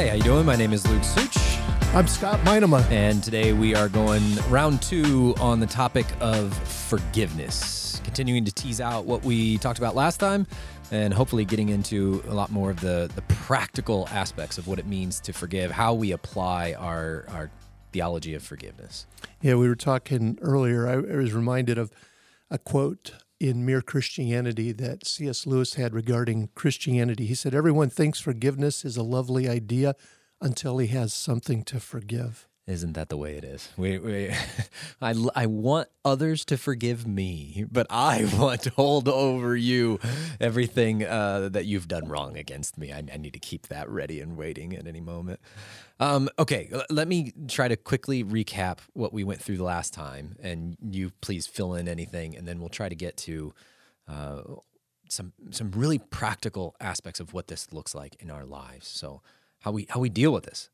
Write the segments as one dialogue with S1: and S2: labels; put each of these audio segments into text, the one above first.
S1: Hey, how you doing? My name is Luke Such,
S2: I'm Scott Minema.
S1: and today we are going round two on the topic of forgiveness, continuing to tease out what we talked about last time, and hopefully getting into a lot more of the the practical aspects of what it means to forgive, how we apply our our theology of forgiveness.
S2: Yeah, we were talking earlier. I, I was reminded of a quote in Mere Christianity that C.S. Lewis had regarding Christianity. He said, Everyone thinks forgiveness is a lovely idea until he has something to forgive.
S1: Isn't that the way it is? We, we, I, I want others to forgive me, but I want to hold over you everything uh, that you've done wrong against me. I, I need to keep that ready and waiting at any moment. Um, okay, let me try to quickly recap what we went through the last time, and you please fill in anything, and then we'll try to get to uh, some some really practical aspects of what this looks like in our lives. So how we how we deal with this.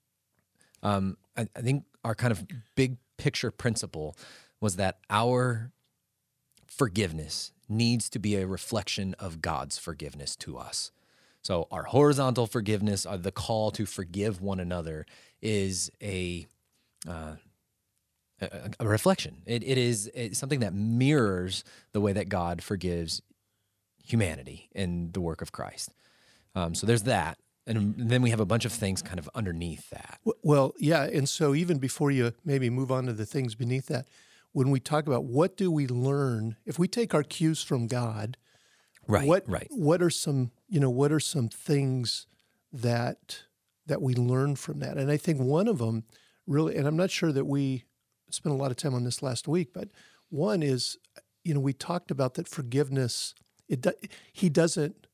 S1: Um, I, I think our kind of big picture principle was that our forgiveness needs to be a reflection of God's forgiveness to us. So our horizontal forgiveness, uh, the call to forgive one another, is a uh, a, a reflection. It, it is something that mirrors the way that God forgives humanity in the work of Christ. Um, so there's that, and then we have a bunch of things kind of underneath that.
S2: Well, yeah. And so, even before you maybe move on to the things beneath that, when we talk about what do we learn, if we take our cues from God,
S1: Right.
S2: what
S1: right.
S2: what are some you know what are some things that that we learn from that? And i think one of them really and i'm not sure that we spent a lot of time on this last week but one is you know we talked about that forgiveness it do, he doesn't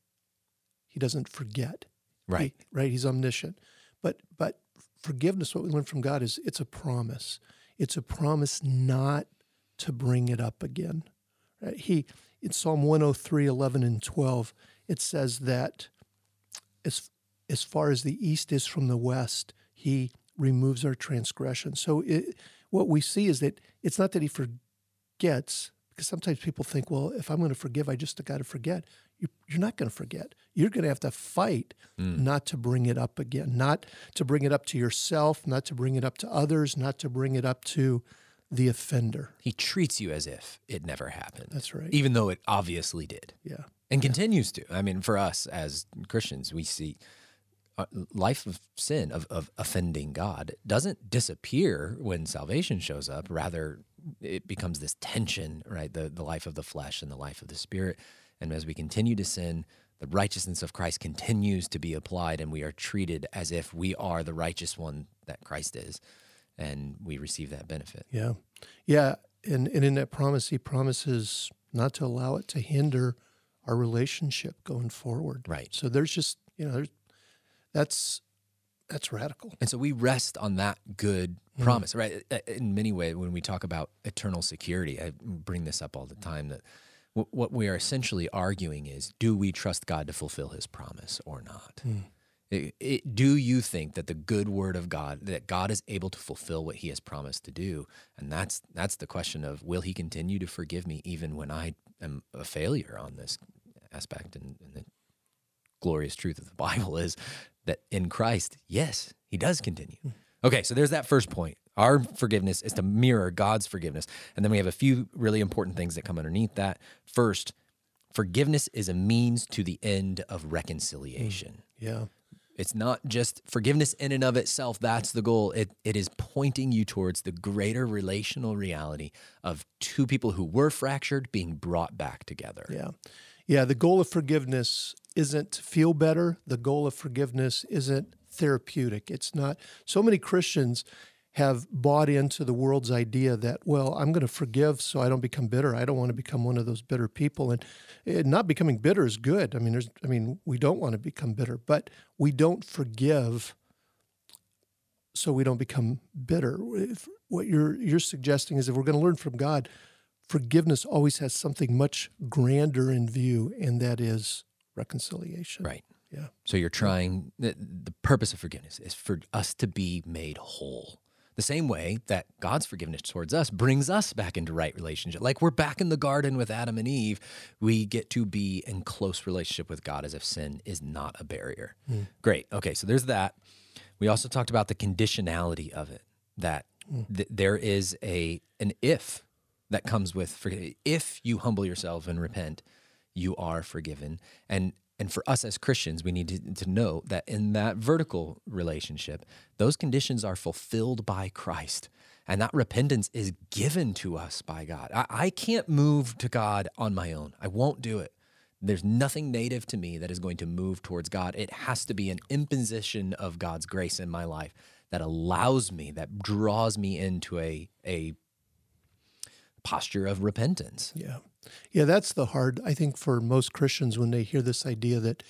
S2: he doesn't forget.
S1: Right.
S2: He- right. he's omniscient. But but forgiveness what we learn from god is it's a promise. It's a promise not to bring it up again. Right? he in psalm 103 11 and 12 it says that as as far as the east is from the west he removes our transgression so it, what we see is that it's not that he forgets because sometimes people think well if i'm going to forgive i just got to forget. You, you're not going to forget. You're going to have to fight hmm. not to bring it up again not to bring it up to yourself not to bring it up to others not to bring it up to the offender
S1: He treats you as if it never happened.
S2: That's right.
S1: Even though it obviously did
S2: yeah
S1: and continues to. I mean, for us as Christians, we see uh, life of sin, of, of offending God, doesn't disappear when salvation shows up. Rather, it becomes this tension, right? The, the life of the flesh and the life of the spirit. And as we continue to sin, the righteousness of Christ continues to be applied, and we are treated as if we are the righteous one that Christ is. And we receive that benefit.
S2: Yeah. Yeah. And, and in that promise, he promises not to allow it to hinder our relationship going forward.
S1: Right.
S2: So there's just, you know, there's, that's, that's radical.
S1: And so we rest on that good mm. promise, right? In many ways, when we talk about eternal security, I bring this up all the time that wh- what we are essentially arguing is do we trust God to fulfill his promise or not? Mm. It- it- do you think that the good word of God, that God is able to fulfill what he has promised to do? And that's that's the question of will he continue to forgive me even when I am a failure on this aspect? And, and the glorious truth of the Bible is that in Christ, yes, he does continue. Hmm. Okay, so there's that first point. Our forgiveness is to mirror God's forgiveness. And then we have a few really important things that come underneath that. First, forgiveness is a means to the end of hmm. reconciliation.
S2: Yeah.
S1: It's not just forgiveness in and of itself, that's the goal. It, it is pointing you towards the greater relational reality of two people who were fractured being brought back together.
S2: Yeah. Yeah. The goal of forgiveness isn't to feel better. The goal of forgiveness isn't therapeutic. It's not. So many Christians have bought into the world's idea that, well, I'm going to forgive so I don't become bitter. I don't want to become one of those bitter people. And, and not becoming bitter is good. I mean, there's, I mean, we don't want to become bitter, but we don't forgive so we don't become bitter. If what you're you're suggesting is if we're going to learn from God, forgiveness always has something much grander in view, and that is reconciliation.
S1: Right.
S2: Yeah.
S1: So you're trying, the, the purpose of forgiveness is for us to be made whole. The same way that God's forgiveness towards us brings us back into right relationship. Like we're back in the garden with Adam and Eve, we get to be in close relationship with God as if sin is not a barrier. Hmm. Great. Okay, so there's that. We also talked about the conditionality of it that hmm. th- there is a an if that comes with forg- if you humble yourself and repent, you are forgiven. And and for us as Christians, we need to, to know that in that vertical relationship, those conditions are fulfilled by Christ. And that repentance is given to us by God. I, I can't move to God on my own. I won't do it. There's nothing native to me that is going to move towards God. It has to be an imposition of God's grace in my life that allows me, that draws me into a, a posture of repentance.
S2: Yeah. Yeah, that's the hard, I think, for most Christians when they hear this idea that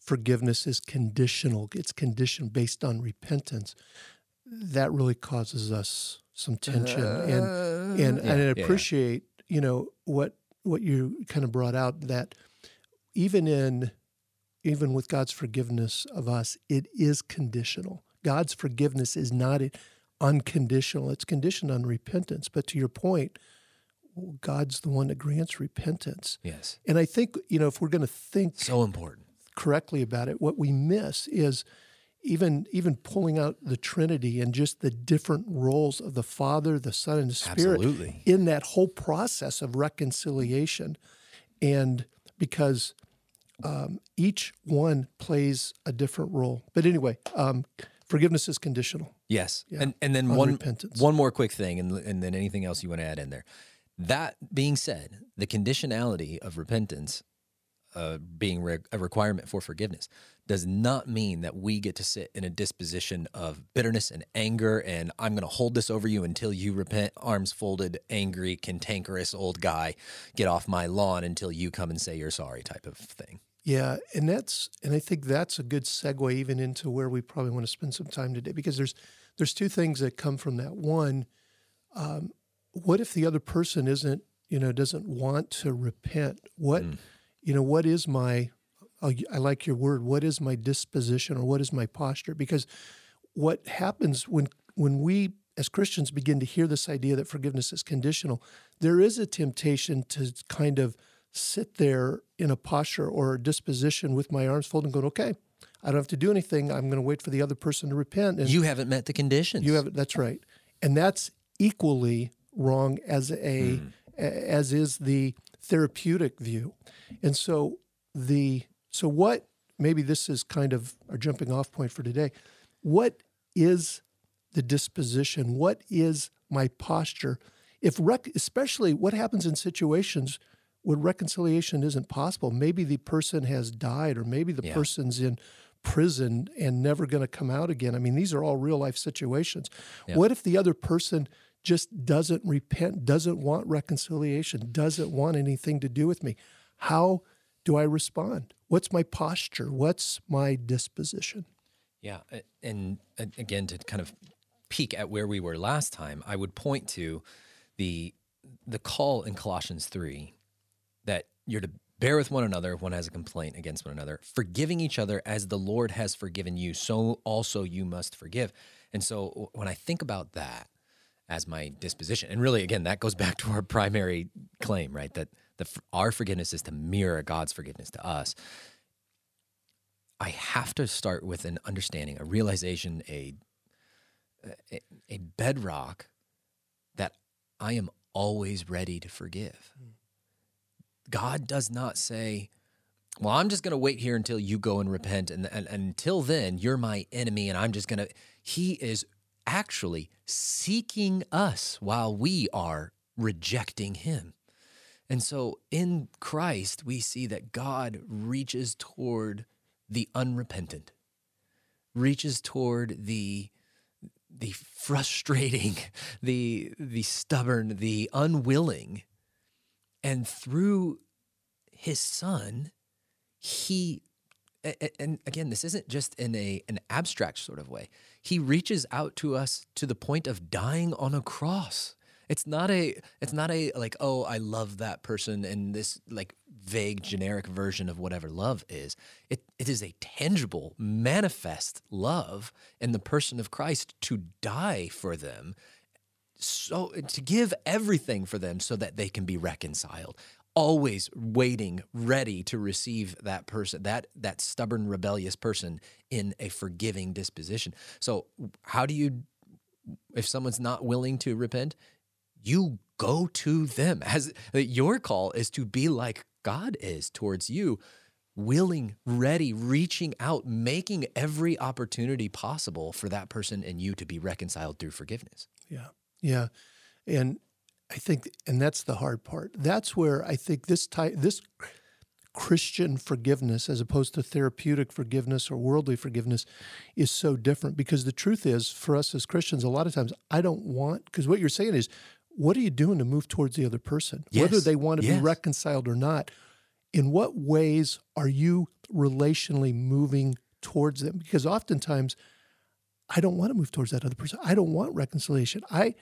S2: forgiveness is conditional, it's conditioned based on repentance. That really causes us some tension. and uh, and,
S1: yeah,
S2: and I
S1: yeah, yeah.
S2: appreciate, you know, what what you kind of brought out that even in even with God's forgiveness of us, it is conditional. God's forgiveness is not unconditional. It's conditioned on repentance. But to your point, God's the one that grants repentance.
S1: Yes.
S2: And I think, you know, if we're going to think
S1: So important.
S2: correctly about it, what we miss is even even pulling out the Trinity and just the different roles of the Father, the Son, and the Spirit
S1: Absolutely.
S2: in that whole process of reconciliation. And because um, each one plays a different role. But anyway, um, forgiveness is conditional.
S1: Yes.
S2: Yeah,
S1: And and then
S2: on
S1: one
S2: repentance.
S1: one more quick thing and and then anything else you want to add in there. That being said, the conditionality of repentance uh, being re- a requirement for forgiveness does not mean that we get to sit in a disposition of bitterness and anger and I'm going to hold this over you until you repent, arms folded, angry, cantankerous old guy, get off my lawn until you come and say you're sorry type of thing.
S2: Yeah, and that's and I think that's a good segue even into where we probably want to spend some time today because there's there's two things that come from that. One, um, what if the other person isn't you know doesn't want to repent? What mm. you know what is my I like your word. What is my disposition or what is my posture? Because what happens when when we as Christians begin to hear this idea that forgiveness is conditional, there is a temptation to kind of sit there in a posture or a disposition with my arms folded and going, okay, I don't have to do anything. I'm going to wait for the other person to repent. And
S1: You haven't met the conditions.
S2: you have that's right, and that's equally wrong as a hmm. a- as is the therapeutic view, and so the so what maybe this is kind of our jumping off point for today. What is the disposition? What is my posture? If rec- especially what happens in situations where reconciliation isn't possible, maybe the person has died, or maybe the
S1: Yeah.
S2: person's in prison and never going to come out again. I mean, these are all real life situations.
S1: Yeah.
S2: What if the other person just doesn't repent, doesn't want reconciliation, doesn't want anything to do with me? How do I respond? What's my posture? What's my disposition?
S1: Yeah, and again to kind of peek at where we were last time, I would point to the the call in Colossians 3 that you're to bear with one another if one has a complaint against one another, forgiving each other as the Lord has forgiven you, so also you must forgive. And so when I think about that as my disposition, and really again that goes back to our primary claim, right? That the our forgiveness is to mirror God's forgiveness to us. I have to start with an understanding, a realization, a a, a bedrock that I am always ready to forgive. Hmm. God does not say, "Well, I'm just going to wait here until you go and repent, and, and, and until then, you're my enemy, and I'm just going to." He is actually seeking us while we are rejecting Him. And so in Christ, we see that God reaches toward the unrepentant, reaches toward the the frustrating, the the stubborn, the unwilling. And through his son, he and again, this isn't just in a an abstract sort of way. He reaches out to us to the point of dying on a cross. It's not a it's not a like, oh, I love that person and this like vague generic version of whatever love is. It it is a tangible, manifest love in the person of Christ to die for them so to give everything for them so that they can be reconciled always waiting, ready to receive that person, that that stubborn, rebellious person in a forgiving disposition. So, how do you if someone's not willing to repent, you go to them. As your call is to be like God is towards you, willing, ready, reaching out, making every opportunity possible for that person and you to be reconciled through forgiveness.
S2: Yeah. Yeah. And I think and that's the hard part. That's where I think this type this Christian forgiveness as opposed to therapeutic forgiveness or worldly forgiveness is so different because the truth is for us as Christians a lot of times I don't want because what you're saying is what are you doing to move towards the other person
S1: Yes.
S2: whether they want to
S1: Yes.
S2: be reconciled or not in what ways are you relationally moving towards them because oftentimes I don't want to move towards that other person I don't want reconciliation I,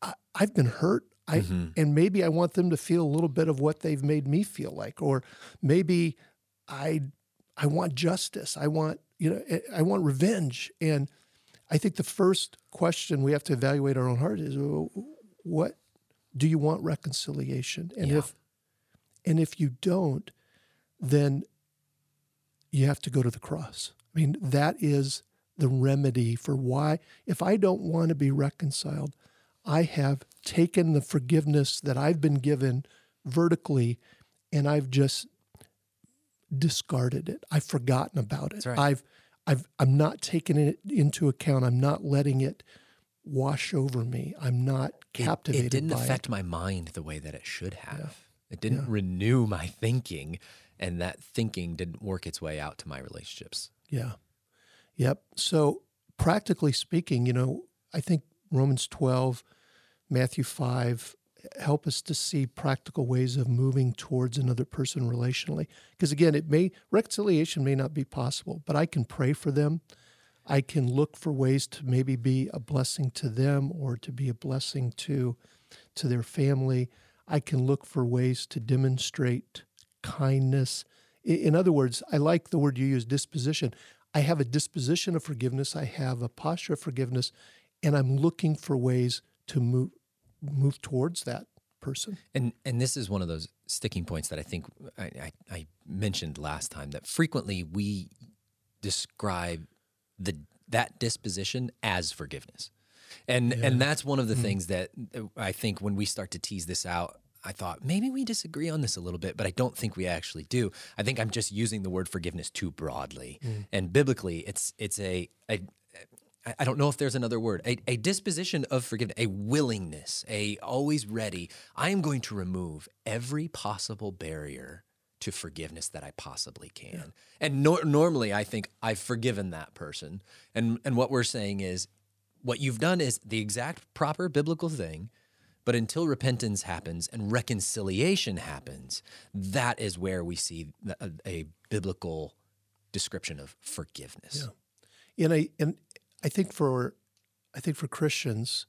S2: I I've been hurt I
S1: Mhm.
S2: and maybe I want them to feel a little bit of what they've made me feel like, or maybe I I want justice. I want you know I- I want revenge. And I think the first question we have to evaluate our own heart is what do you want reconciliation? And
S1: Yeah.
S2: if and if you don't, then you have to go to the cross. I mean, that is the remedy for why if I don't want to be reconciled, I have taken the forgiveness that I've been given vertically and I've just discarded it. I've forgotten about it.
S1: Right.
S2: I've I've I'm not taking it into account. I'm not letting it wash over me. I'm not
S1: It-
S2: captivated
S1: It, didn't affect
S2: it.
S1: my mind the way that it should have. It didn't renew my thinking, and that thinking didn't work its way out to my relationships.
S2: Yeah. Yep. So practically speaking, you know, I think Romans 12, Matthew 5 help us to see practical ways of moving towards another person relationally. Because again, it may reconciliation may not be possible, but I can pray for them. I can look for ways to maybe be a blessing to them or to be a blessing to to their family. I can look for ways to demonstrate kindness. In other words, I like the word you use, disposition. I have a disposition of forgiveness. I have a posture of forgiveness, and I'm looking for ways to move move towards that person.
S1: And and this is one of those sticking points that I think I, I, I mentioned last time that frequently we describe the that disposition as forgiveness, and and that's one of the mm-hmm. things that I think when we start to tease this out. I thought maybe we disagree on this a little bit, but I don't think we actually do. I think I'm just using the word forgiveness too broadly, mm. and biblically, it's it's a, a I- don't know if there's another word, a, a disposition of forgiveness, a willingness, a always ready. I am going to remove every possible barrier to forgiveness that I possibly can. And nor- normally I think I've forgiven that person. And, and what we're saying is what you've done is the exact proper biblical thing. But until repentance happens and reconciliation happens, that is where we see a, a biblical description of forgiveness. Yeah.
S2: And I and I think for I think for Christians,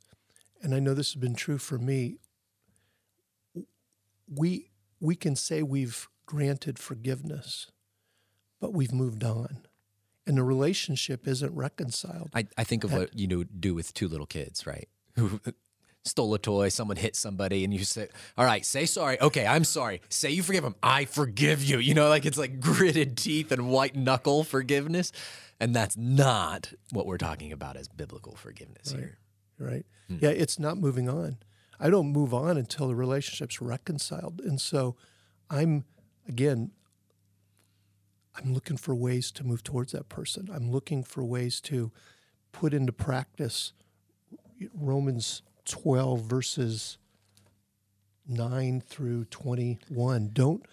S2: and I know this has been true for me, we we can say we've granted forgiveness, but we've moved on. And the relationship isn't reconciled.
S1: I, I think of what you know, do with two little kids, right? Who stole a toy, someone hit somebody, and you say, All right, say sorry. Okay, I'm sorry. Say you forgive them. I forgive you. You know, like it's like gritted teeth and white knuckle forgiveness. And that's not what we're talking about as biblical forgiveness here.
S2: right? Hmm. Yeah, it's not moving on. I don't move on until the relationship's reconciled. And so I'm, again, I'm looking for ways to move towards that person. I'm looking for ways to put into practice Romans 12, verses 9 through 21. Don't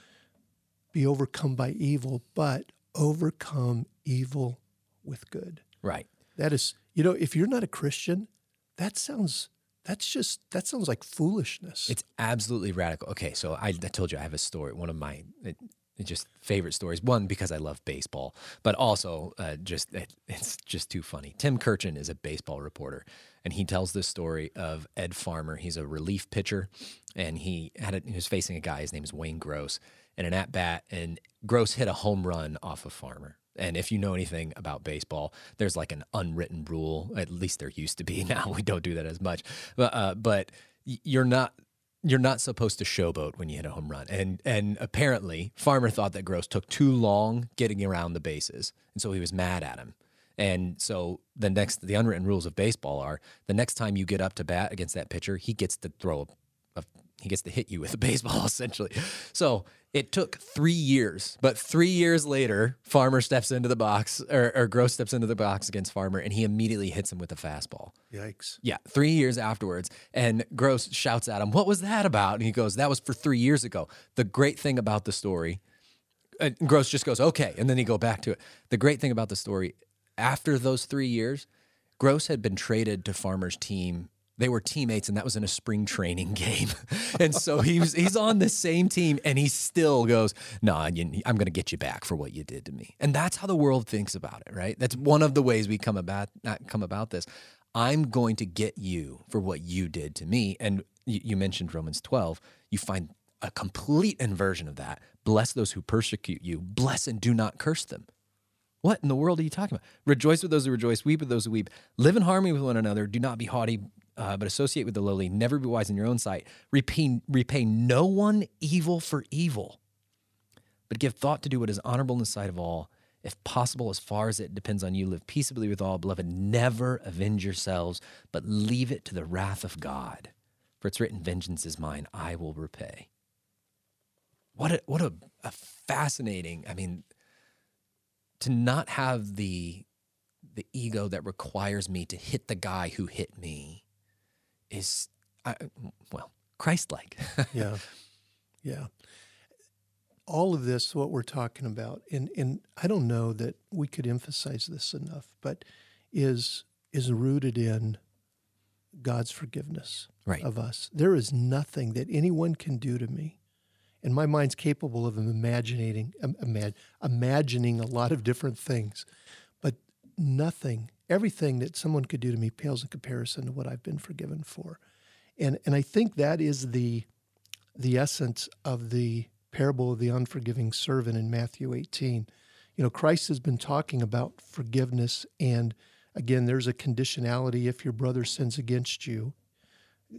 S2: be overcome by evil, but overcome evil with good.
S1: Right.
S2: That is, you know, if you're not a Christian, that sounds that's just that sounds like foolishness.
S1: It's absolutely radical. Okay, so I, I told you I have a story. One of my it, just favorite stories. One because I love baseball, but also uh, just it, it's just too funny. Tim Kurkjian is a baseball reporter, and he tells this story of Ed Farmer. He's a relief pitcher, and he had a, he was facing a guy. His name is Wayne Gross, and an at bat, and Gross hit a home run off of Farmer. And if you know anything about baseball, there's like an unwritten rule. At least there used to be. Now we don't do that as much. But uh, but you're not you're not supposed to showboat when you hit a home run. And and apparently Farmer thought that Gross took too long getting around the bases. And so he was mad at him. And so the next the unwritten rules of baseball are the next time you get up to bat against that pitcher, he gets to throw a, a he gets to hit you with a baseball essentially. So it took three years, but three years later, Farmer steps into the box, or, or Gross steps into the box against Farmer, and he immediately hits him with a fastball.
S2: Yikes.
S1: Yeah, three years afterwards. And Gross shouts at him, What was that about? And he goes, That was for three years ago. The great thing about the story, and Gross just goes, Okay. And then he go back to it. The great thing about the story, after those three years, Gross had been traded to Farmer's team. They were teammates and that was in a spring training game. And so he's he's on the same team and he still goes no nah, i'm going to get you back for what you did to me. And that's how the world thinks about it right? That's one of the ways we come about not come about this. I'm going to get you for what you did to me. And you, you mentioned romans 12 you find a complete inversion of that. Bless those who persecute you. Bless and do not curse them what in the world are you talking about? Rejoice with those who rejoice, weep with those who weep. Live in harmony with one another. Do not be haughty, uh, but associate with the lowly. Never be wise in your own sight. Repay, repay no one evil for evil, but give thought to do what is honorable in the sight of all. If possible, as far as it depends on you, live peaceably with all. Beloved, never avenge yourselves, but leave it to the wrath of God. For it's written, Vengeance is mine, I will repay. What a, what a, a fascinating, I mean, to not have the the ego that requires me to hit the guy who hit me is I, well christ-like.
S2: Yeah. Yeah. All of this what we're talking about and and i don't know that we could emphasize this enough but is is rooted in god's forgiveness
S1: right.
S2: of us. There is nothing that anyone can do to me and my mind's capable of imagining imag, imagining a lot of different things. But nothing everything that someone could do to me pales in comparison to what I've been forgiven for. And and I think that is the the essence of the parable of the unforgiving servant in Matthew 18 you know Christ has been talking about forgiveness and again there's a conditionality if your brother sins against you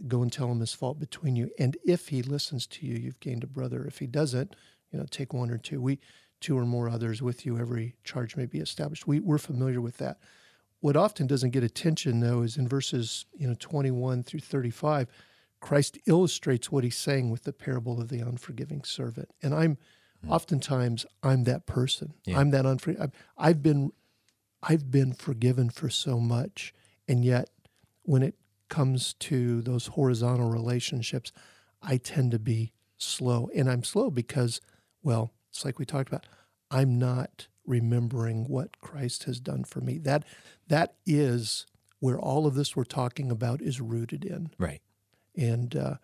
S2: go and tell him his fault between you. And if he listens to you, you've gained a brother. If he doesn't, you know, take one or two. We two or more others with you, every charge may be established. We, we're familiar with that. What often doesn't get attention though is in verses, you know, 21 through 35, Christ illustrates what he's saying with the parable of the unforgiving servant. And I'm mm. oftentimes I'm that person. Yeah. I'm that unforgiving. I've been I've been forgiven for so much, and yet when it comes to those horizontal relationships, I tend to be slow. And I'm slow because, well, it's like we talked about, I'm not remembering what Christ has done for me. That that is where all of this we're talking about is rooted in.
S1: Right.
S2: And uh,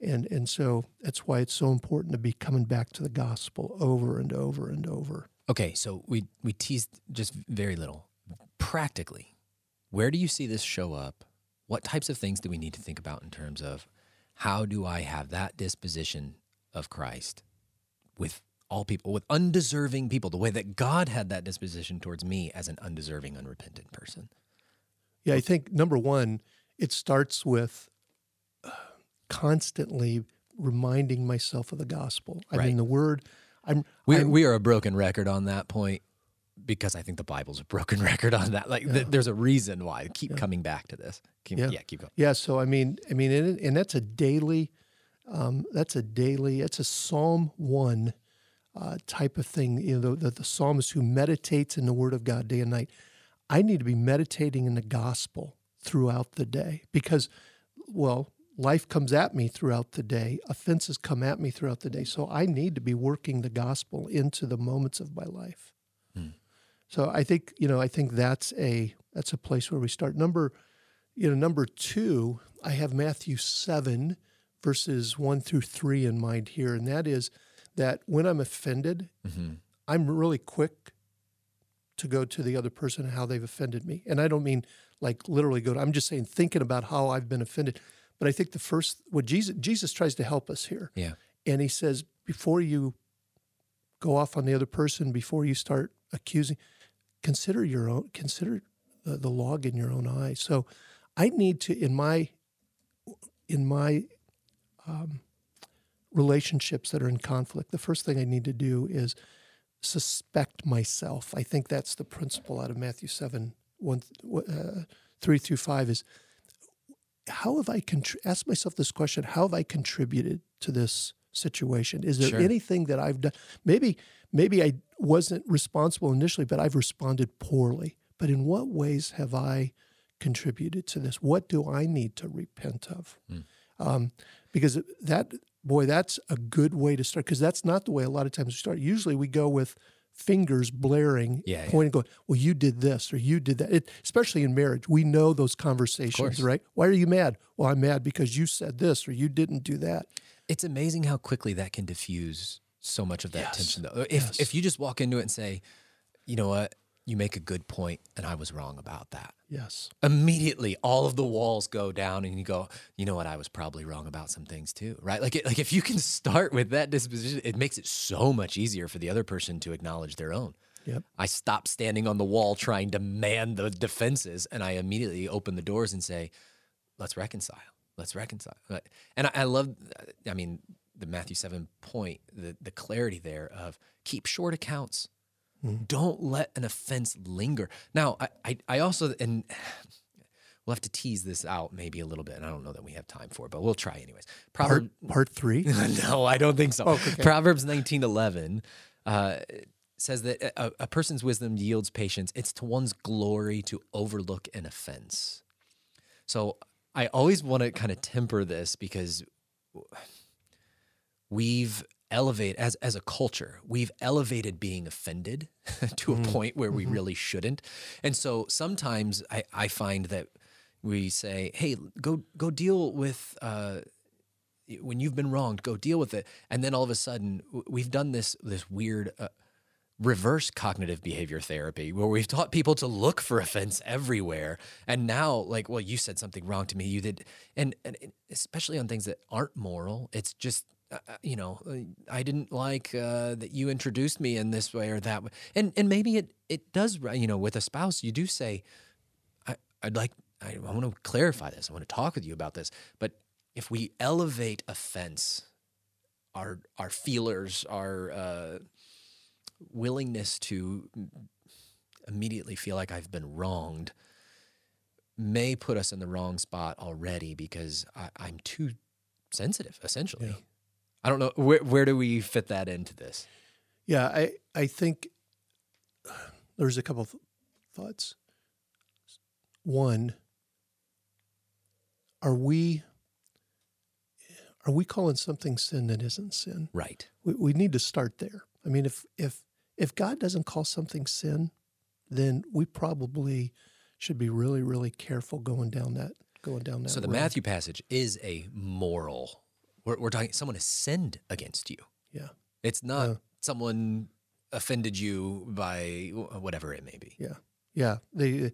S2: and and so that's why it's so important to be coming back to the gospel over and over and over.
S1: Okay, so we we teased just very little. Practically, where do you see this show up what types of things do we need to think about in terms of how do I have that disposition of Christ with all people, with undeserving people, the way that God had that disposition towards me as an undeserving, unrepentant person?
S2: Yeah, I think number one, it starts with uh, constantly reminding myself of the gospel. I right. mean, the word. I'm
S1: we,
S2: I'm,
S1: we are a broken record on that point because I think the Bible's a broken record on that. Like, yeah. th- there's a reason why. Keep yeah. coming back to this. Keep, yeah. yeah, keep going.
S2: Yeah. So I mean, I mean, and, and that's a daily. Um, that's a daily. It's a Psalm one uh, type of thing. You know, the, the psalmist who meditates in the Word of God day and night. I need to be meditating in the gospel throughout the day because, well, life comes at me throughout the day. Offenses come at me throughout the day. So I need to be working the gospel into the moments of my life. Hmm. So I think you know I think that's a that's a place where we start. Number you know number two, I have Matthew seven verses one through three in mind here, and that is that when I'm offended, mm-hmm. I'm really quick to go to the other person and how they've offended me. And I don't mean like literally go to, I'm just saying thinking about how I've been offended. But I think the first what Jesus Jesus tries to help us here.
S1: Yeah.
S2: And he says, before you go off on the other person, before you start accusing, consider your own consider the, the log in your own eye so i need to in my in my um, relationships that are in conflict, the first thing I need to do is suspect myself. I think that's the principle out of Matthew 7, 1, uh, 3 through 5 is how have I contr- ask myself this question, how have I contributed to this situation? Is there
S1: Sure.
S2: anything that I've done? Maybe maybe I wasn't responsible initially, but I've responded poorly. But in what ways have I contributed to this? What do I need to repent of? Um, because that boy, that's a good way to start. Because that's not the way a lot of times we start. Usually we go with fingers blaring,
S1: Yeah, yeah.
S2: pointing, going, "Well, you did this or you did that." It, especially in marriage, we know those conversations, right? Why are you mad? Well, I'm mad because you said this or you didn't do that.
S1: It's amazing how quickly that can diffuse so much of that
S2: Yes.
S1: tension. Though, if
S2: Yes.
S1: if you just walk into it and say, you know what, you make a good point, and I was wrong about that.
S2: Yes,
S1: Immediately, all of the walls go down, and you go, you know what, I was probably wrong about some things too, right? Like, it, like if you can start with that disposition, it makes it so much easier for the other person to acknowledge their own.
S2: yep,
S1: I stop standing on the wall trying to man the defenses, and I immediately open the doors and say, "Let's reconcile. Let's reconcile." And I, I love, I mean, the Matthew seven point, the the clarity there of keep short accounts. Don't let an offense linger. Now, I, I, I also and. We'll have to tease this out maybe a little bit, and I don't know that we have time for it, but we'll try anyways.
S2: part
S1: Proverb,
S2: part three.
S1: no, I don't think so.
S2: Oh, okay.
S1: Proverbs nineteen eleven uh, says that a, a person's wisdom yields patience. It's to one's glory to overlook an offense. So I always want to kind of temper this because we've elevated as as a culture we've elevated being offended to a point where we really shouldn't. And so sometimes i i find that we say hey go go deal with uh when you've been wronged go deal with it. And then all of a sudden we've done this this weird uh, reverse cognitive behavior therapy where we've taught people to look for offense everywhere. And now like well you said something wrong to me. You did and, and especially on things that aren't moral it's just you know uh, i didn't like uh, that you introduced me in this way or that way and and maybe it it does you know with a spouse you do say I, I'd like, I, I want to clarify this. I want to talk with you about this. But if we elevate offense, our our feelers, our uh, willingness to immediately feel like I've been wronged, may put us in the wrong spot already because I, I'm too sensitive. Essentially,
S2: Yeah.
S1: I don't know where where do we fit that into this.
S2: Yeah, I I think there's a couple of thoughts. One, are we are we calling something sin that isn't sin?
S1: Right.
S2: We, we need to start there. I mean, if if if God doesn't call something sin, then we probably should be really really careful going down that going down that.
S1: So the
S2: road.
S1: Matthew passage is a moral. We're, we're talking. Someone has sinned against you.
S2: yeah
S1: It's not
S2: Yeah.
S1: someone offended you by whatever it may be.
S2: Yeah, yeah. They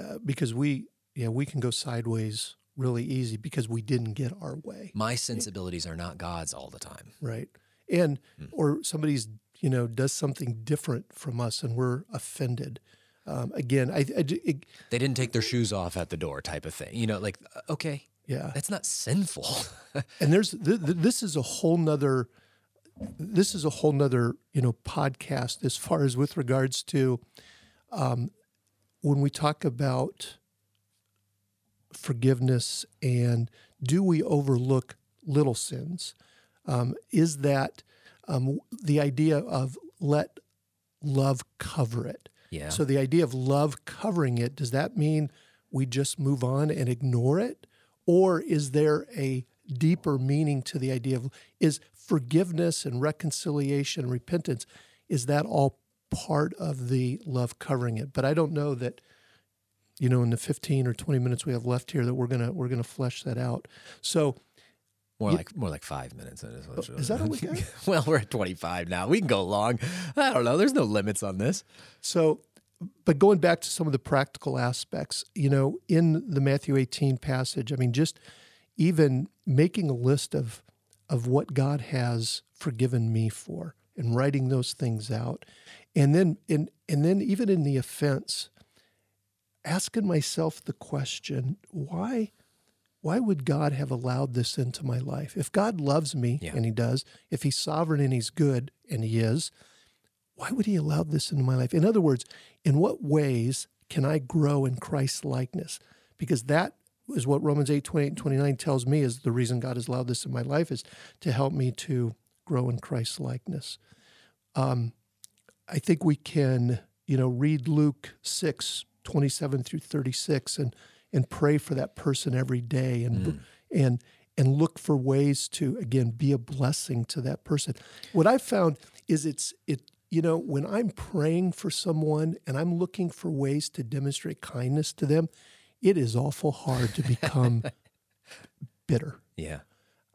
S2: uh, because we yeah we can go sideways really easy because we didn't get our way
S1: My sensibilities are not God's all the time.
S2: right, and
S1: Hmm.
S2: or somebody's you know does something different from us and we're offended. Um, again, I, I it-
S1: They didn't take their shoes off at the door, type of thing. You know, like uh, okay,
S2: yeah,
S1: that's not sinful.
S2: and there's th- th- this is a whole nother this is a whole nother you know podcast as far as with regards to um, when we talk about forgiveness and do we overlook little sins um, is that um, the idea of let love cover it
S1: yeah.
S2: so the idea of love covering it, does that mean we just move on and ignore it? Or is there a deeper meaning to the idea of is forgiveness and reconciliation and repentance, is that all part of the love covering it? But I don't know that, you know, in the 15 or 20 minutes we have left here that we're gonna we're gonna flesh that out. So
S1: more
S2: you-
S1: like more like five minutes. Is,
S2: Oh, is that all we got?
S1: well, we're at twenty five now. We can go long. I don't know. There's no limits on this.
S2: So, but going back to some of the practical aspects, you know, in the Matthew 18 passage, I mean, just even making a list of of what God has forgiven me for and writing those things out. And then in and then even in the offense, asking myself the question, why why would God have allowed this into my life? If God loves me,
S1: Yeah.
S2: and He does, if He's sovereign and He's good, and He is, why would He allow this into my life? In other words, in what ways can I grow in Christ's likeness? Because that is what Romans 8, 28 and 29 tells me is the reason God has allowed this in my life is to help me to grow in Christ's likeness. Um, I think we can, you know, read Luke 6, 27 through 36 and and pray for that person every day and and and look for ways to again be a blessing to that person. What I've found is it's it you know when I'm praying for someone and I'm looking for ways to demonstrate kindness to them, it is awful hard to become bitter.
S1: Yeah.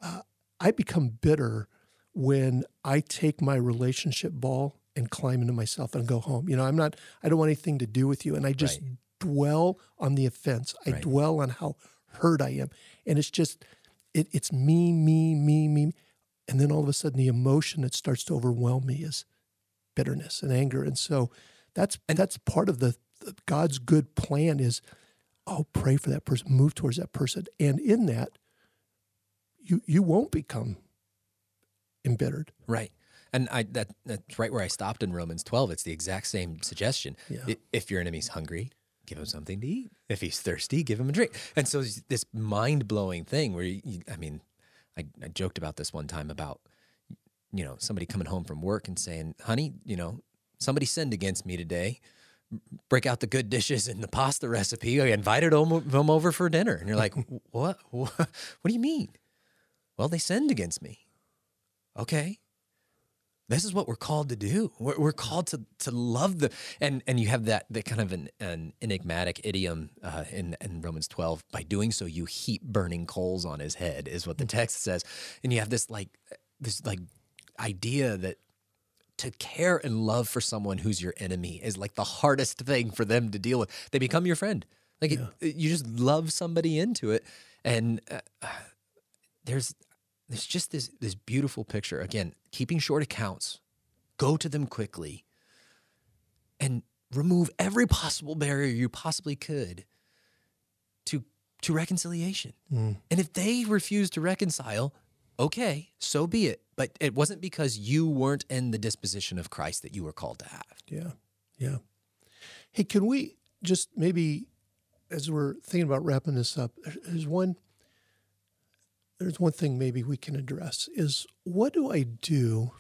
S2: Uh, I become bitter when I take my relationship ball and climb into myself and go home. You know, I'm not, I don't want anything to do with you. And I just
S1: Right.
S2: dwell on the offense. I
S1: Right.
S2: dwell on how hurt I am. And it's just, it, it's me, me, me, me. And then all of a sudden, the emotion that starts to overwhelm me is bitterness and anger. And so that's, and that's part of the, the God's good plan is, oh, pray for that person, move towards that person. And in that, you you won't become embittered.
S1: Right. And I that that's right where I stopped in Romans 12. It's the exact same suggestion.
S2: Yeah.
S1: If your enemy's hungry, give him something to eat. If he's thirsty, give him a drink. And so this mind-blowing thing where you, you- I mean, I, I joked about this one time about you know, somebody coming home from work and saying, "Honey, you know, somebody sinned against me today." Break out the good dishes and the pasta recipe. I invited them over for dinner, and you're like, "What? What? What do you mean?" Well, they sinned against me. Okay, this is what we're called to do. We're, we're called to to love the and and you have that that kind of an, an enigmatic idiom uh, in in Romans twelve. By doing so, you heap burning coals on his head, is what the text says. And you have this like this like idea that to care and love for someone who's your enemy is like the hardest thing for them to deal with. They become your friend. Like it, you just love somebody into it, and uh, there's there's just this this beautiful picture. Again, keeping short accounts, go to them quickly, and remove every possible barrier you possibly could to to reconciliation. And if they refuse to reconcile, okay, so be it. But it wasn't because you weren't in the disposition of Christ that you were called to have.
S2: Yeah, yeah. Hey, can we just maybe, as we're thinking about wrapping this up, there's one. There's one thing maybe we can address is what do I do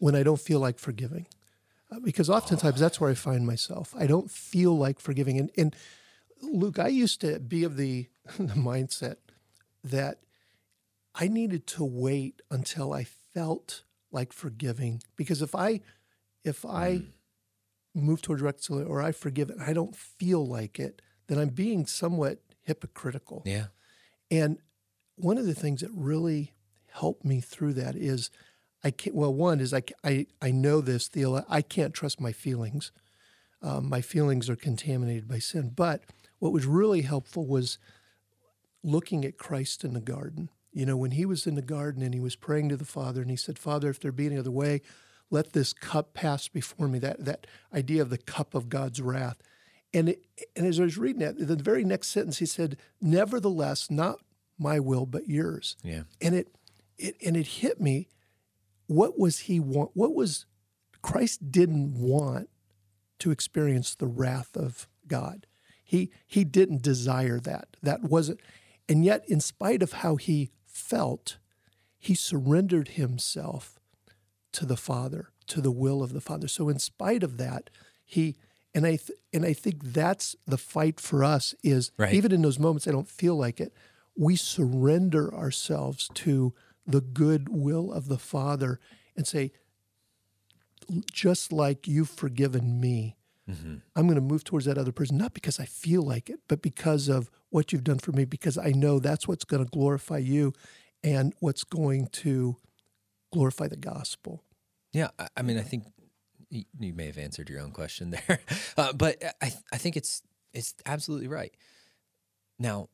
S2: when I don't feel like forgiving? Uh, because oftentimes that's where I find myself. I don't feel like forgiving. And, and Luke, I used to be of the, the mindset that I needed to wait until I felt like forgiving. Because if I if I move towards reconciliation or I forgive it and I don't feel like it, then I'm being somewhat hypocritical.
S1: Yeah.
S2: And one of the things that really helped me through that is I can't, well, one is I, I, I know this, Theo, I can't trust my feelings. Um, my feelings are contaminated by sin. But what was really helpful was looking at Christ in the garden. You know, when he was in the garden and he was praying to the Father and he said, Father, if there be any other way, let this cup pass before me. That that idea of the cup of God's wrath. And it, and as I was reading that, the very next sentence he said, Nevertheless, not my will, but yours.
S1: Yeah.
S2: And it it and it hit me. What was he want? What was Christ didn't want to experience the wrath of God. He he didn't desire that. That wasn't and yet in spite of how he felt, he surrendered himself to the Father, to the will of the Father. So in spite of that, he and I th- and I think that's the fight for us is
S1: Right.
S2: even in those moments I don't feel like it, we surrender ourselves to the good will of the Father and say, just like you've forgiven me, mm-hmm. I'm going to move towards that other person, not because I feel like it, but because of what you've done for me, because I know that's what's going to glorify you and what's going to glorify the gospel.
S1: Yeah, I, mean, I think you, you may have answered your own question there, uh, but I I think it's it's absolutely right. Now,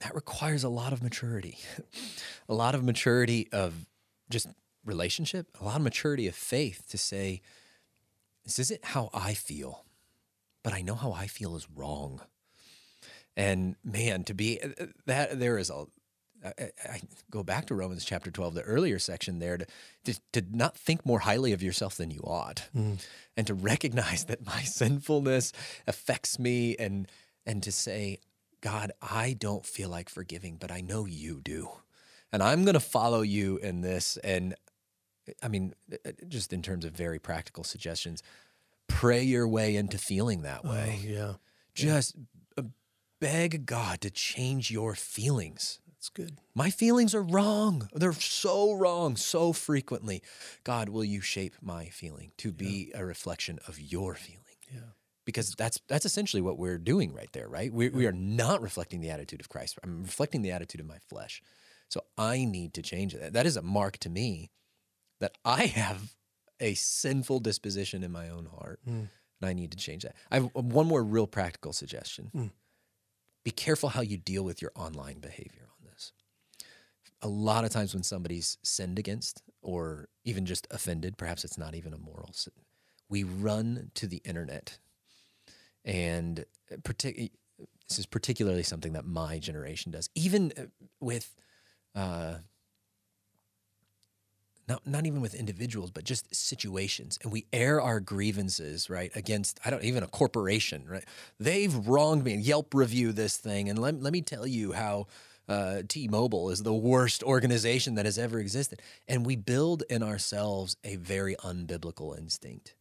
S1: that requires a lot of maturity, a lot of maturity of just relationship, a lot of maturity of faith to say, this isn't how I feel, but I know how I feel is wrong. And man, to be uh, that there is a I, I go back to Romans chapter 12, the earlier section there, to, to, to not think more highly of yourself than you ought,
S2: Mm.
S1: and to recognize that my sinfulness affects me, and and to say, God, I don't feel like forgiving, but I know you do, and I'm going to follow you in this. And I mean, uh, just in terms of very practical suggestions, pray your way into feeling that way.
S2: Oh, yeah,
S1: Just uh, beg God to change your feelings.
S2: That's good.
S1: My feelings are wrong. They're so wrong so frequently. God, will you shape my feeling to be a reflection of your feeling?
S2: Yeah.
S1: Because that's that's essentially what we're doing right there, right? We, we are not reflecting the attitude of Christ. I'm reflecting the attitude of my flesh. So I need to change that. That is a mark to me that I have a sinful disposition in my own heart,
S2: Mm.
S1: and I need to change that. I have one more real practical suggestion.
S2: Mm.
S1: Be careful how you deal with your online behavior a lot of times when somebody's sinned against or even just offended, perhaps it's not even a moral sin, we run to the internet. And partic- this is particularly something that my generation does, even uh, with, uh, not, not even with individuals, but just situations. And we air our grievances, right, against, I don't even a corporation, right? They've wronged me. Yelp review this thing. And let, let me tell you how uh, T-Mobile is the worst organization that has ever existed, and we build in ourselves a very unbiblical instinct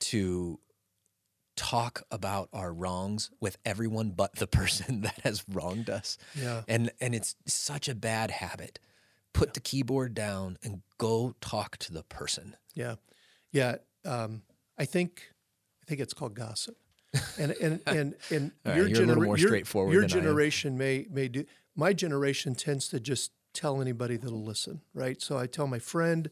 S1: to talk about our wrongs with everyone but the person that has wronged us,
S2: Yeah.
S1: and and it's such a bad habit. Put the keyboard down and go talk to the person.
S2: Yeah, yeah. Um, I think I think it's called gossip, and and and and
S1: right,
S2: your,
S1: a
S2: genera- your- Your
S1: than I am.
S2: generation may may do. My generation tends to just tell anybody that'll listen, right? So I tell my friend,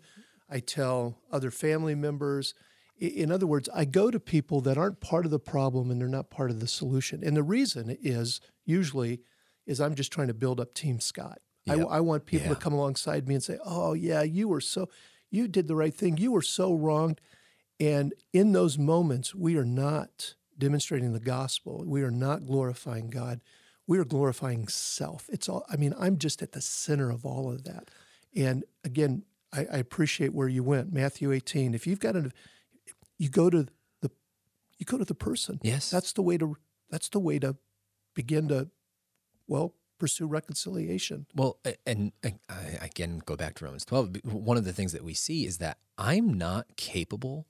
S2: I tell other family members. In other words, I go to people that aren't part of the problem and they're not part of the solution. And the reason is usually is I'm just trying to build up Team Scott. I,
S1: Yep.
S2: I want people
S1: Yeah.
S2: to come alongside me and say, "Oh yeah, you were so, you did the right thing. You were so wronged." And in those moments, we are not demonstrating the gospel. We are not glorifying God. We are glorifying self. It's all. I mean, I'm just at the center of all of that. And again, I, I appreciate where you went, Matthew 18. If you've got a, you go to the, you go to the person.
S1: Yes.
S2: That's the way to. That's the way to begin to, well, pursue reconciliation.
S1: Well, and I, I again go back to Romans 12. One of the things that we see is that I'm not capable,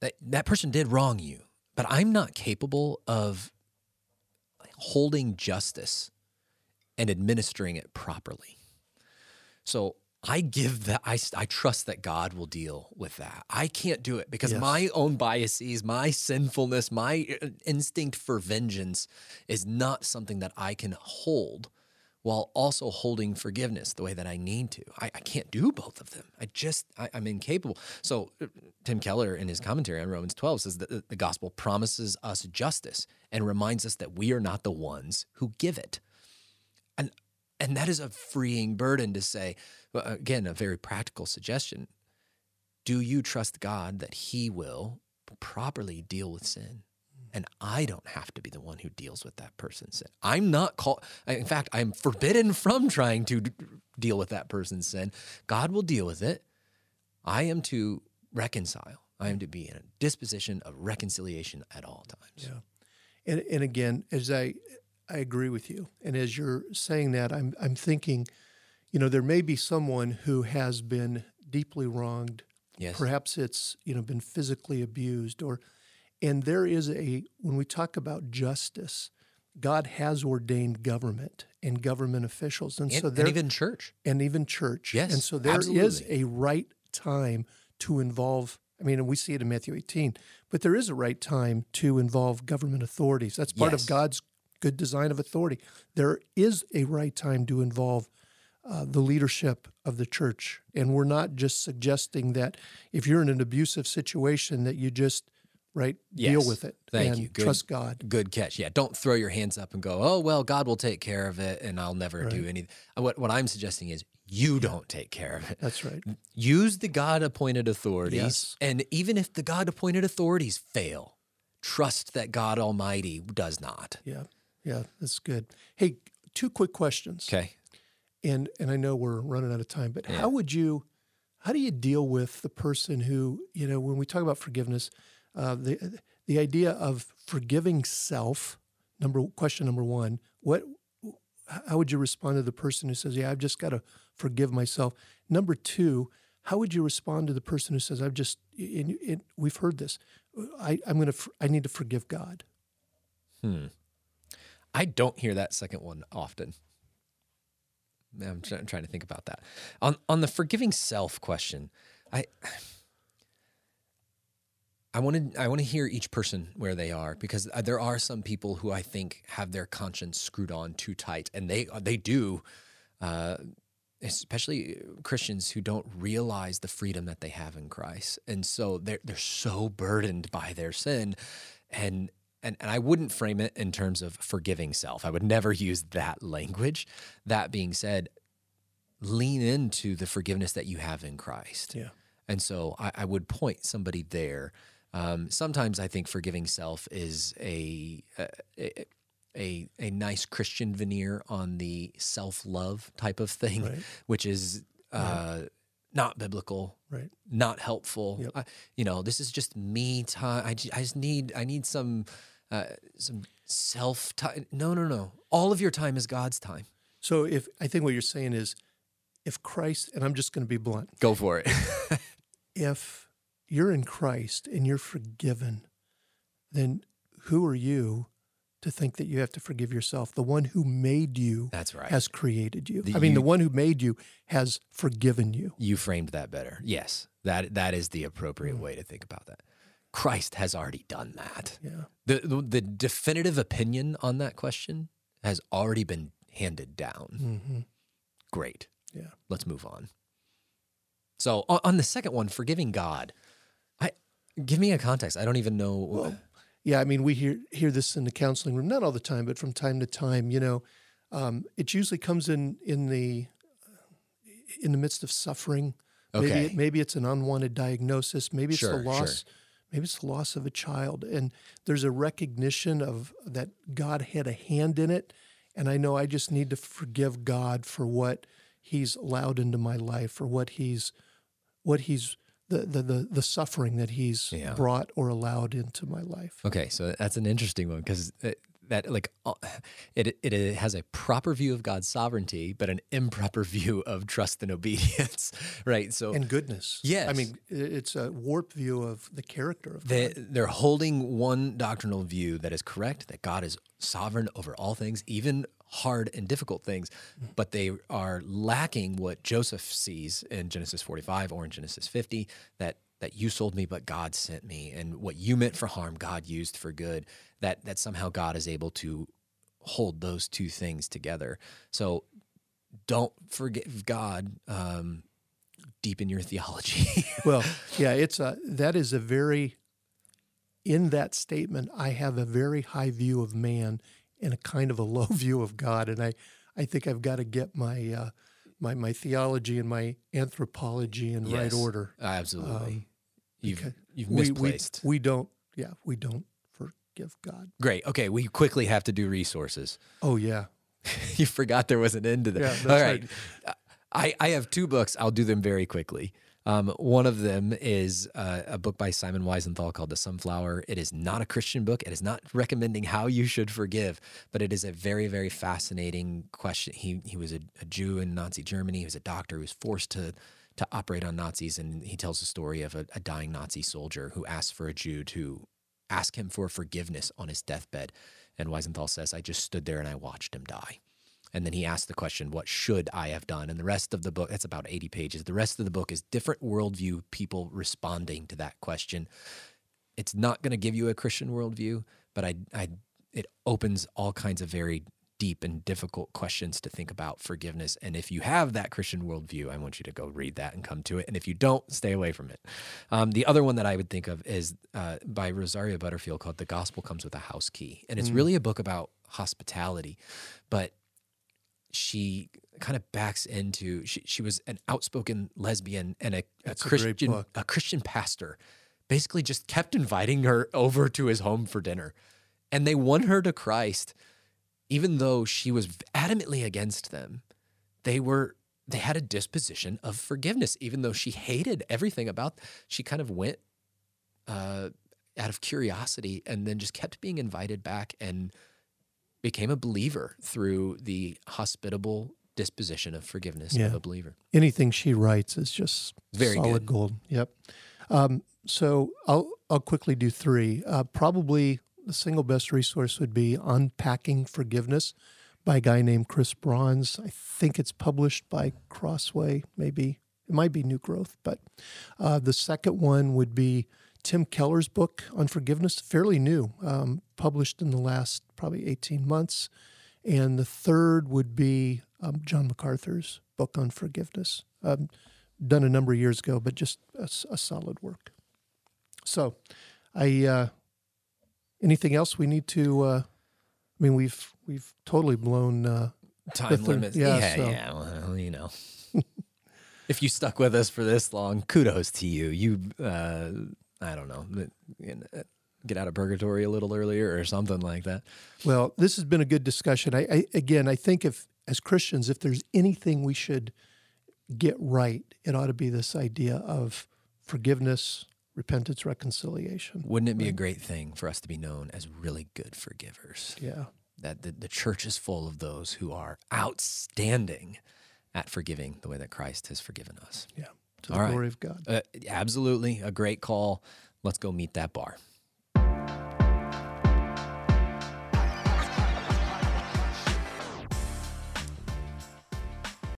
S1: that, that person did wrong you, but I'm not capable of holding justice and administering it properly. So I give that, I, I trust that God will deal with that. I can't do it because
S2: Yes.
S1: my own biases, my sinfulness, my uh, instinct for vengeance is not something that I can hold while also holding forgiveness the way that I need to. I, I can't do both of them. I just, I, I'm incapable. So Tim Keller in his commentary on Romans 12 says that the gospel promises us justice and reminds us that we are not the ones who give it. And, and that is a freeing burden to say, again, a very practical suggestion. Do you trust God that he will properly deal with sin? And I don't have to be the one who deals with that person's sin. I'm not called, in fact, I'm forbidden from trying to d- deal with that person's sin. God will deal with it. I am to reconcile. I am to be in a disposition of reconciliation at all times.
S2: Yeah. And and again, as I I agree with you. And as you're saying that, I'm I'm thinking, you know, there may be someone who has been deeply wronged.
S1: Yes.
S2: Perhaps it's, you know, been physically abused or and there is a when we talk about justice, God has ordained government and government officials. And,
S1: And,
S2: so
S1: and
S2: there
S1: even church.
S2: and even church.
S1: Yes,
S2: And so there is
S1: absolutely.
S2: a right time to involve, I mean, and we see it in Matthew 18, but there is a right time to involve government authorities. That's part
S1: Yes.
S2: of God's good design of authority. There is a right time to involve uh, the leadership of the church. And we're not just suggesting that if you're in an abusive situation that you just, right, deal with it
S1: Thank
S2: and
S1: you. Good.
S2: trust God.
S1: Good catch. Yeah, don't throw your hands up and go, "Oh well, God will take care of it, and I'll never do
S2: Right.
S1: anything." Uh, what what I'm suggesting is you don't take care of it.
S2: That's right.
S1: Use the God appointed authorities,
S2: Yes.
S1: and even if the God appointed authorities fail, trust that God Almighty does not.
S2: Yeah. Yeah, that's good. Hey, two quick questions.
S1: Okay.
S2: And and I know we're running out of time, but
S1: Yeah.
S2: how would you how do you deal with the person who, you know, when we talk about forgiveness, uh, the the idea of forgiving self, number question number one, what how would you respond to the person who says, "Yeah, I've just got to forgive myself"? Number two, how would you respond to the person who says, "I've just," we've heard this, I, I'm to, I need to forgive God.
S1: Hmm. I don't hear that second one often. I'm trying to think about that. On on the forgiving self question, I I want to I want to hear each person where they are because uh, there are some people who I think have their conscience screwed on too tight, and they they do. Uh, especially Christians who don't realize the freedom that they have in Christ. And so they're they're so burdened by their sin and and, and I wouldn't frame it in terms of forgiving self. I would never use that language. That being said, lean into the forgiveness that you have in Christ.
S2: Yeah.
S1: And so I, I would point somebody there. Um, sometimes I think forgiving self is a, a a a nice Christian veneer on the self love type of thing,
S2: Right.
S1: which is uh, not biblical,
S2: Right.
S1: not helpful.
S2: Yep.
S1: I, you know, this is just me time. I, I just need I need some uh, some self time. No, no, no. All of your time is God's time.
S2: So if I think what you're saying is, if Christ, and I'm just going to be blunt,
S1: Go for it.
S2: if you're in Christ and you're forgiven, then who are you to think that you have to forgive yourself? The one who made you
S1: That's right.
S2: has created you.
S1: The
S2: I mean, the one who made you has forgiven you.
S1: you framed that better. Yes, that that is the appropriate way to think about that. Christ has already done that.
S2: Yeah.
S1: The, the the definitive opinion on that question has already been handed down.
S2: hmm
S1: Great.
S2: Yeah.
S1: Let's move on. So on, on the second one, forgiving God, give me a context. I don't even know.
S2: Well, yeah, I mean, we hear hear this in the counseling room, not all the time, but from time to time. You know, um, it usually comes in in the in the midst of suffering. Maybe
S1: Okay.
S2: it, maybe it's an unwanted diagnosis. Maybe it's
S1: Sure,
S2: the
S1: sure.
S2: loss. Maybe it's the loss of a child, and there's a recognition of that God had a hand in it. And I know I just need to forgive God for what He's allowed into my life, for what He's what He's the the the, the suffering that He's
S1: Yeah.
S2: brought or allowed into my life.
S1: Okay, so that's an interesting one because that like uh, it it has a proper view of God's sovereignty, but an improper view of trust and obedience, right? So
S2: and goodness.
S1: Yes.
S2: I mean, it's a warped view of the character of
S1: they
S2: God.
S1: they're holding one doctrinal view that is correct, that God is sovereign over all things, even hard and difficult things, but they are lacking what Joseph sees in Genesis 45 or in Genesis 50 that that you sold me but God sent me and what you meant for harm God used for good that that somehow God is able to hold those two things together. So don't forgive God um, deep in your theology.
S2: Well, yeah, it's a that is a very in that statement. I have a very high view of man and a kind of a low view of God, and I I think I've got to get my uh, my my theology and my anthropology in right order.
S1: Absolutely. you've you've
S2: We, we
S1: misplaced.
S2: we don't yeah we don't forgive God.
S1: Great. Okay, we quickly have to do resources.
S2: Oh yeah,
S1: you forgot there was an end to that.
S2: Yeah,
S1: All right. I, I have two books. I'll do them very quickly. Um, one of them is uh, a book by Simon Wiesenthal called The Sunflower. It is not a Christian book. It is not recommending how you should forgive, but it is a very, very fascinating question. He he was a, a Jew in Nazi Germany. He was a doctor who was forced to to operate on Nazis, and he tells the story of a, a dying Nazi soldier who asked for a Jew to ask him for forgiveness on his deathbed. And Wiesenthal says, I just stood there and I watched him die. And then he asked the question, What should I have done? And the rest of the book, that's about 80 pages. The rest of the book is different worldview people responding to that question. It's not going to give you a Christian worldview, but I, I, it opens all kinds of very deep and difficult questions to think about forgiveness. And if you have that Christian worldview, I want you to go read that and come to it. And if you don't, stay away from it. Um, the other one that I would think of is uh, by Rosaria Butterfield called The Gospel Comes with a House Key. And it's really a book about hospitality, but she kind of backs into she, she was an outspoken lesbian and a, a
S2: That's a
S1: Christian a Christian pastor basically just kept inviting her over to his home for dinner and they won her to Christ even though she was adamantly against them, they were they had a disposition of forgiveness, even though she hated everything about. She kind of went uh, out of curiosity and then just kept being invited back and became a believer through the hospitable disposition of forgiveness
S2: Yeah.
S1: of a believer.
S2: Anything she writes is just
S1: Very
S2: solid
S1: good.
S2: gold. Yep. Um, so I'll I'll quickly do three. Uh, probably the single best resource would be Unpacking Forgiveness by a guy named Chris Brauns. I think it's published by Crossway. Maybe it might be New Growth, but uh, the second one would be Tim Keller's book on forgiveness, fairly new, um, published in the last probably 18 months. And the third would be um, John MacArthur's book on forgiveness, um, done a number of years ago, but just a solid work. So, I uh, anything else we need to? Uh, I mean, we've we've totally blown. Uh,
S1: Time
S2: The third-
S1: limits.
S2: yeah,
S1: Yeah,
S2: so-
S1: yeah. Well, you know. if you stuck with us for this long, kudos to you. You, uh, I don't know, uh, get out of purgatory a little earlier or something like that.
S2: well, this has been a good discussion. I, I again, I think if as Christians, if there's anything we should get right, it ought to be this idea of forgiveness, repentance, reconciliation.
S1: Wouldn't it be a great thing for us to be known as really good forgivers?
S2: Yeah.
S1: That the, the church is full of those who are outstanding at forgiving the way that Christ has forgiven us.
S2: Yeah. To the
S1: All right.
S2: glory of God.
S1: Uh, absolutely, a great call. Let's go meet that bar.